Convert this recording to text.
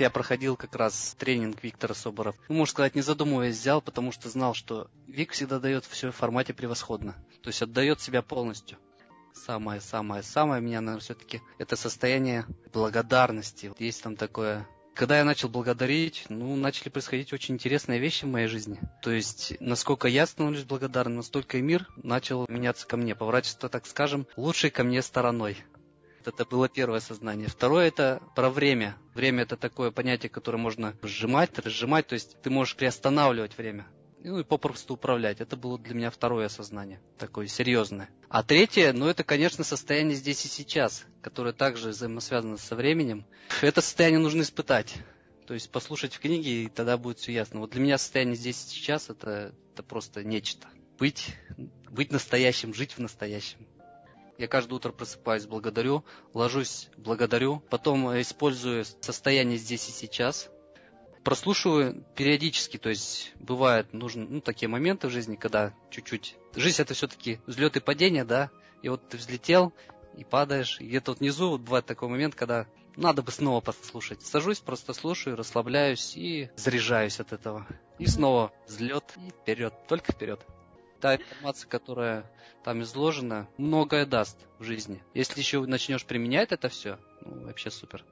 я проходил как раз тренинг Виктора Соборов. Ну, можно сказать, не задумываясь, взял, потому что знал, что Вик всегда дает все в формате превосходно. То есть отдает себя полностью. Самое-самое-самое меня, наверное, все-таки это состояние благодарности. Есть там такое когда я начал благодарить, ну, начали происходить очень интересные вещи в моей жизни. То есть, насколько я становлюсь благодарным, настолько и мир начал меняться ко мне, поворачиваться, так скажем, лучшей ко мне стороной. Это было первое сознание. Второе это про время. Время это такое понятие, которое можно сжимать, разжимать, то есть ты можешь приостанавливать время. Ну и попросту управлять. Это было для меня второе осознание, такое серьезное. А третье, ну это, конечно, состояние здесь и сейчас, которое также взаимосвязано со временем. Это состояние нужно испытать. То есть послушать в книге, и тогда будет все ясно. Вот для меня состояние здесь и сейчас это, это просто нечто. Быть, быть настоящим, жить в настоящем. Я каждое утро просыпаюсь, благодарю, ложусь, благодарю, потом использую состояние здесь и сейчас, прослушиваю периодически, то есть бывают нужны ну, такие моменты в жизни, когда чуть-чуть... Жизнь это все-таки взлет и падение, да, и вот ты взлетел и падаешь, и где-то вот внизу вот бывает такой момент, когда надо бы снова послушать. Сажусь, просто слушаю, расслабляюсь и заряжаюсь от этого. И снова взлет и вперед, только вперед та информация, которая там изложена, многое даст в жизни. Если еще начнешь применять это все, ну, вообще супер.